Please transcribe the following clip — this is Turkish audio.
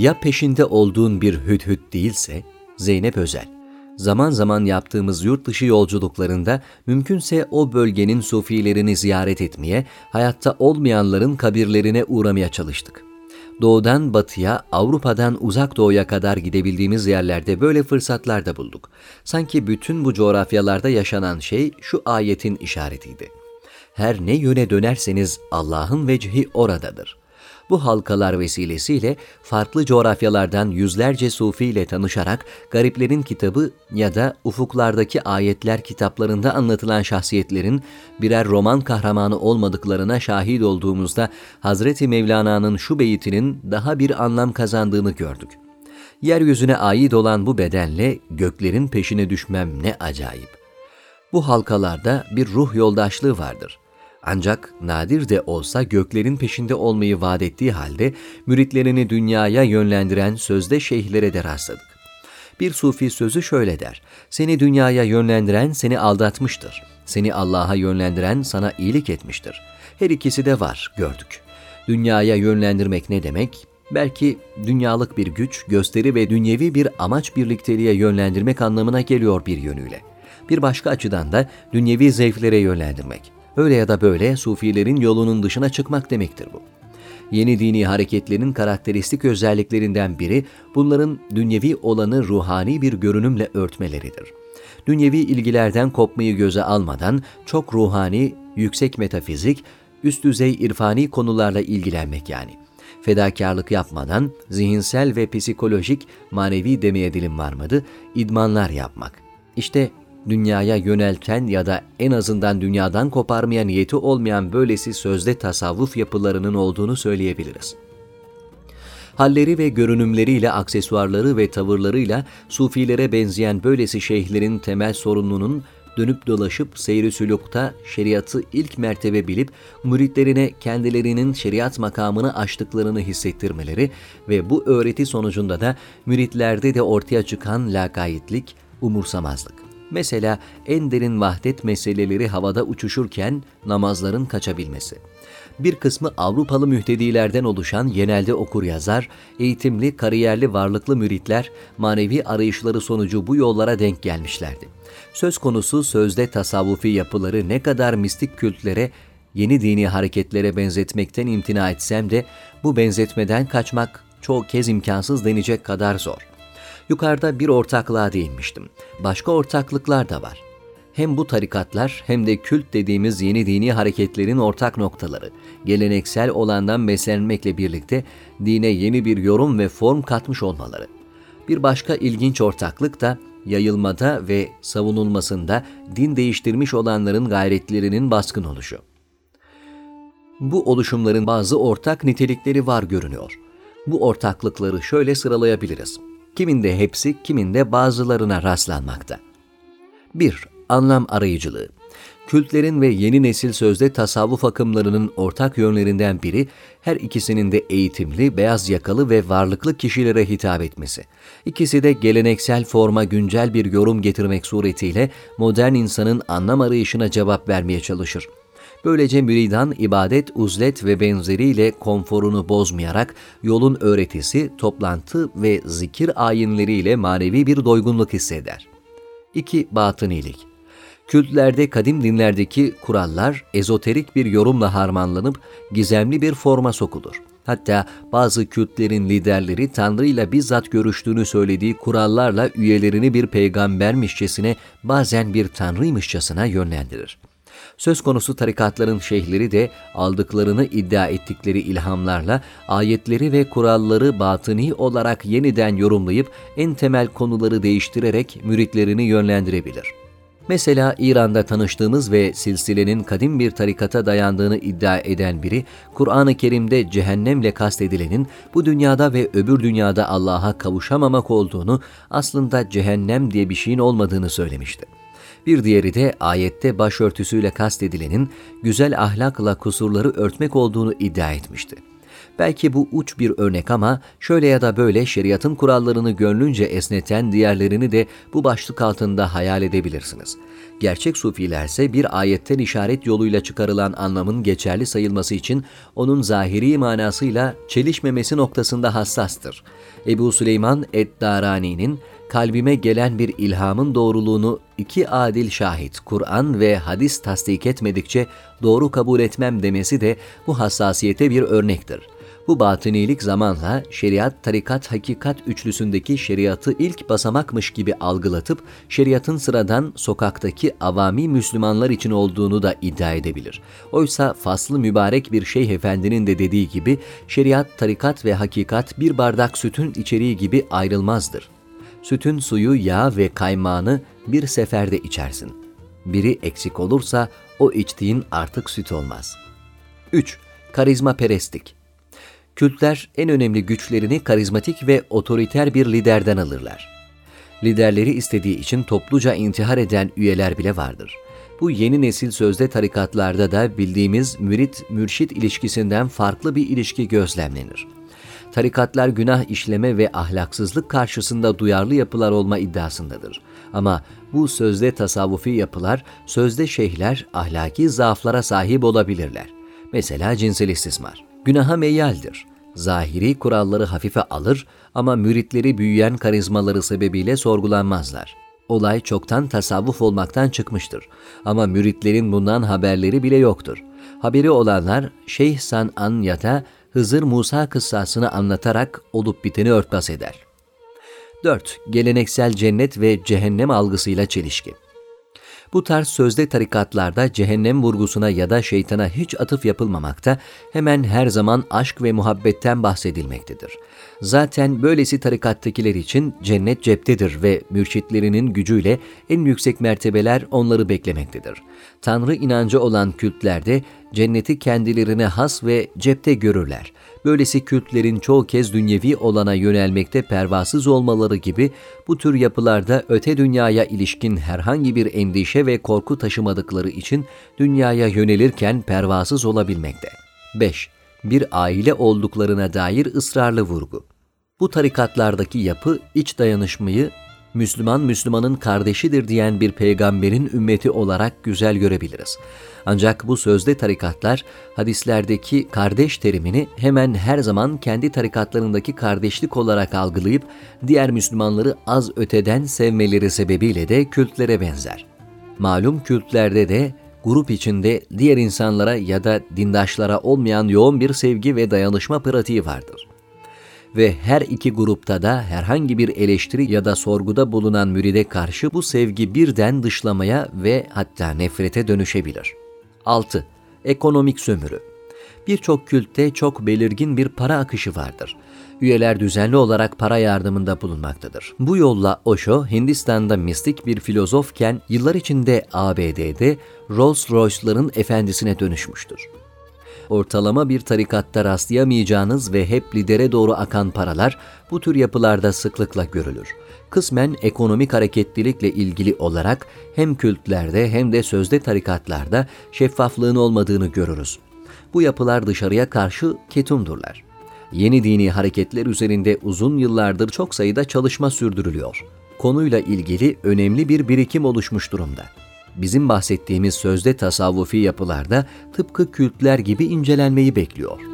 Ya peşinde olduğun bir hüdhüd değilse, Zeynep Özel. Zaman zaman yaptığımız yurt dışı yolculuklarında mümkünse o bölgenin sufilerini ziyaret etmeye, hayatta olmayanların kabirlerine uğramaya çalıştık. Doğudan batıya, Avrupa'dan uzak doğuya kadar gidebildiğimiz yerlerde böyle fırsatlar da bulduk. Sanki bütün bu coğrafyalarda yaşanan şey şu ayetin işaretiydi. Her ne yöne dönerseniz Allah'ın vecihi oradadır. Bu halkalar vesilesiyle farklı coğrafyalardan yüzlerce sufi ile tanışarak Gariplerin Kitabı ya da Ufuklardaki Ayetler kitaplarında anlatılan şahsiyetlerin birer roman kahramanı olmadıklarına şahit olduğumuzda Hazreti Mevlana'nın şu beyitinin daha bir anlam kazandığını gördük. Yeryüzüne ait olan bu bedenle göklerin peşine düşmem ne acayip. Bu halkalarda bir ruh yoldaşlığı vardır. Ancak nadir de olsa göklerin peşinde olmayı vaat ettiği halde müritlerini dünyaya yönlendiren sözde şeyhlere de rastladık. Bir sufi sözü şöyle der. Seni dünyaya yönlendiren seni aldatmıştır. Seni Allah'a yönlendiren sana iyilik etmiştir. Her ikisi de var, gördük. Dünyaya yönlendirmek ne demek? Belki dünyalık bir güç, gösteri ve dünyevi bir amaç birlikteliğe yönlendirmek anlamına geliyor bir yönüyle. Bir başka açıdan da dünyevi zevklere yönlendirmek. Öyle ya da böyle sufilerin yolunun dışına çıkmak demektir bu. Yeni dini hareketlerin karakteristik özelliklerinden biri bunların dünyevi olanı ruhani bir görünümle örtmeleridir. Dünyevi ilgilerden kopmayı göze almadan çok ruhani, yüksek metafizik, üst düzey irfani konularla ilgilenmek yani. Fedakarlık yapmadan zihinsel ve psikolojik, manevi demeye dilim varmadı, idmanlar yapmak. İşte dünyaya yönelten ya da en azından dünyadan koparmaya niyeti olmayan böylesi sözde tasavvuf yapılarının olduğunu söyleyebiliriz. Halleri ve görünümleriyle, aksesuarları ve tavırlarıyla sufilere benzeyen böylesi şeyhlerin temel sorununun dönüp dolaşıp seyri sülukta şeriatı ilk mertebe bilip müritlerine kendilerinin şeriat makamını aştıklarını hissettirmeleri ve bu öğreti sonucunda da müritlerde de ortaya çıkan lakayitlik, umursamazlık. Mesela en derin vahdet meseleleri havada uçuşurken namazların kaçabilmesi. Bir kısmı Avrupalı mühtedilerden oluşan genelde okur yazar, eğitimli, kariyerli, varlıklı müritler manevi arayışları sonucu bu yollara denk gelmişlerdi. Söz konusu sözde tasavvufi yapıları ne kadar mistik kültlere, yeni dini hareketlere benzetmekten imtina etsem de bu benzetmeden kaçmak çoğu kez imkansız denecek kadar zor. Yukarıda bir ortaklığa değinmiştim. Başka ortaklıklar da var. Hem bu tarikatlar hem de kült dediğimiz yeni dini hareketlerin ortak noktaları, geleneksel olandan beslenmekle birlikte dine yeni bir yorum ve form katmış olmaları. Bir başka ilginç ortaklık da yayılmada ve savunulmasında din değiştirmiş olanların gayretlerinin baskın oluşu. Bu oluşumların bazı ortak nitelikleri var görünüyor. Bu ortaklıkları şöyle sıralayabiliriz kiminde hepsi, kiminde bazılarına rastlanmakta. 1. Anlam arayıcılığı. Kültlerin ve yeni nesil sözde tasavvuf akımlarının ortak yönlerinden biri, her ikisinin de eğitimli, beyaz yakalı ve varlıklı kişilere hitap etmesi. İkisi de geleneksel forma güncel bir yorum getirmek suretiyle modern insanın anlam arayışına cevap vermeye çalışır. Böylece müridan ibadet, uzlet ve benzeriyle konforunu bozmayarak yolun öğretisi, toplantı ve zikir ayinleriyle manevi bir doygunluk hisseder. 2. Batınilik Kültlerde kadim dinlerdeki kurallar ezoterik bir yorumla harmanlanıp gizemli bir forma sokulur. Hatta bazı kültlerin liderleri Tanrı ile bizzat görüştüğünü söylediği kurallarla üyelerini bir peygambermişçesine bazen bir tanrıymışçasına yönlendirir. Söz konusu tarikatların şeyhleri de aldıklarını iddia ettikleri ilhamlarla ayetleri ve kuralları batıni olarak yeniden yorumlayıp en temel konuları değiştirerek müritlerini yönlendirebilir. Mesela İran'da tanıştığımız ve silsilenin kadim bir tarikata dayandığını iddia eden biri, Kur'an-ı Kerim'de cehennemle kastedilenin bu dünyada ve öbür dünyada Allah'a kavuşamamak olduğunu, aslında cehennem diye bir şeyin olmadığını söylemişti. Bir diğeri de ayette başörtüsüyle kastedilenin güzel ahlakla kusurları örtmek olduğunu iddia etmişti. Belki bu uç bir örnek ama şöyle ya da böyle şeriatın kurallarını gönlünce esneten diğerlerini de bu başlık altında hayal edebilirsiniz. Gerçek sufilerse bir ayetten işaret yoluyla çıkarılan anlamın geçerli sayılması için onun zahiri manasıyla çelişmemesi noktasında hassastır. Ebu Süleyman Eddarani'nin kalbime gelen bir ilhamın doğruluğunu iki adil şahit, Kur'an ve hadis tasdik etmedikçe doğru kabul etmem demesi de bu hassasiyete bir örnektir. Bu batınilik zamanla şeriat, tarikat, hakikat üçlüsündeki şeriatı ilk basamakmış gibi algılatıp şeriatın sıradan sokaktaki avami Müslümanlar için olduğunu da iddia edebilir. Oysa faslı mübarek bir şeyh efendinin de dediği gibi şeriat, tarikat ve hakikat bir bardak sütün içeriği gibi ayrılmazdır. Sütün suyu, yağ ve kaymağını bir seferde içersin. Biri eksik olursa o içtiğin artık süt olmaz. 3. Karizma perestlik Kültler en önemli güçlerini karizmatik ve otoriter bir liderden alırlar. Liderleri istediği için topluca intihar eden üyeler bile vardır. Bu yeni nesil sözde tarikatlarda da bildiğimiz mürit-mürşit ilişkisinden farklı bir ilişki gözlemlenir. Tarikatlar günah işleme ve ahlaksızlık karşısında duyarlı yapılar olma iddiasındadır. Ama bu sözde tasavvufi yapılar, sözde şeyhler ahlaki zaaflara sahip olabilirler. Mesela cinsel istismar. Günaha meyyaldir. Zahiri kuralları hafife alır ama müritleri büyüyen karizmaları sebebiyle sorgulanmazlar. Olay çoktan tasavvuf olmaktan çıkmıştır. Ama müritlerin bundan haberleri bile yoktur. Haberi olanlar Şeyh San'an ya da Hızır Musa kıssasını anlatarak olup biteni örtbas eder. 4. Geleneksel cennet ve cehennem algısıyla çelişki. Bu tarz sözde tarikatlarda cehennem vurgusuna ya da şeytana hiç atıf yapılmamakta, hemen her zaman aşk ve muhabbetten bahsedilmektedir. Zaten böylesi tarikattakiler için cennet ceptedir ve mürşitlerinin gücüyle en yüksek mertebeler onları beklemektedir. Tanrı inancı olan kültlerde cenneti kendilerine has ve cepte görürler. Böylesi kültlerin çoğu kez dünyevi olana yönelmekte pervasız olmaları gibi bu tür yapılarda öte dünyaya ilişkin herhangi bir endişe ve korku taşımadıkları için dünyaya yönelirken pervasız olabilmekte. 5. Bir aile olduklarına dair ısrarlı vurgu. Bu tarikatlardaki yapı iç dayanışmayı Müslüman Müslümanın kardeşidir diyen bir peygamberin ümmeti olarak güzel görebiliriz. Ancak bu sözde tarikatlar hadislerdeki kardeş terimini hemen her zaman kendi tarikatlarındaki kardeşlik olarak algılayıp diğer Müslümanları az öteden sevmeleri sebebiyle de kültlere benzer. Malum kültlerde de grup içinde diğer insanlara ya da dindaşlara olmayan yoğun bir sevgi ve dayanışma pratiği vardır ve her iki grupta da herhangi bir eleştiri ya da sorguda bulunan müride karşı bu sevgi birden dışlamaya ve hatta nefrete dönüşebilir. 6. Ekonomik sömürü Birçok kültte çok belirgin bir para akışı vardır. Üyeler düzenli olarak para yardımında bulunmaktadır. Bu yolla Osho, Hindistan'da mistik bir filozofken yıllar içinde ABD'de Rolls-Royce'ların efendisine dönüşmüştür ortalama bir tarikatta rastlayamayacağınız ve hep lidere doğru akan paralar bu tür yapılarda sıklıkla görülür. Kısmen ekonomik hareketlilikle ilgili olarak hem kültlerde hem de sözde tarikatlarda şeffaflığın olmadığını görürüz. Bu yapılar dışarıya karşı ketumdurlar. Yeni dini hareketler üzerinde uzun yıllardır çok sayıda çalışma sürdürülüyor. Konuyla ilgili önemli bir birikim oluşmuş durumda bizim bahsettiğimiz sözde tasavvufi yapılarda tıpkı kültler gibi incelenmeyi bekliyor.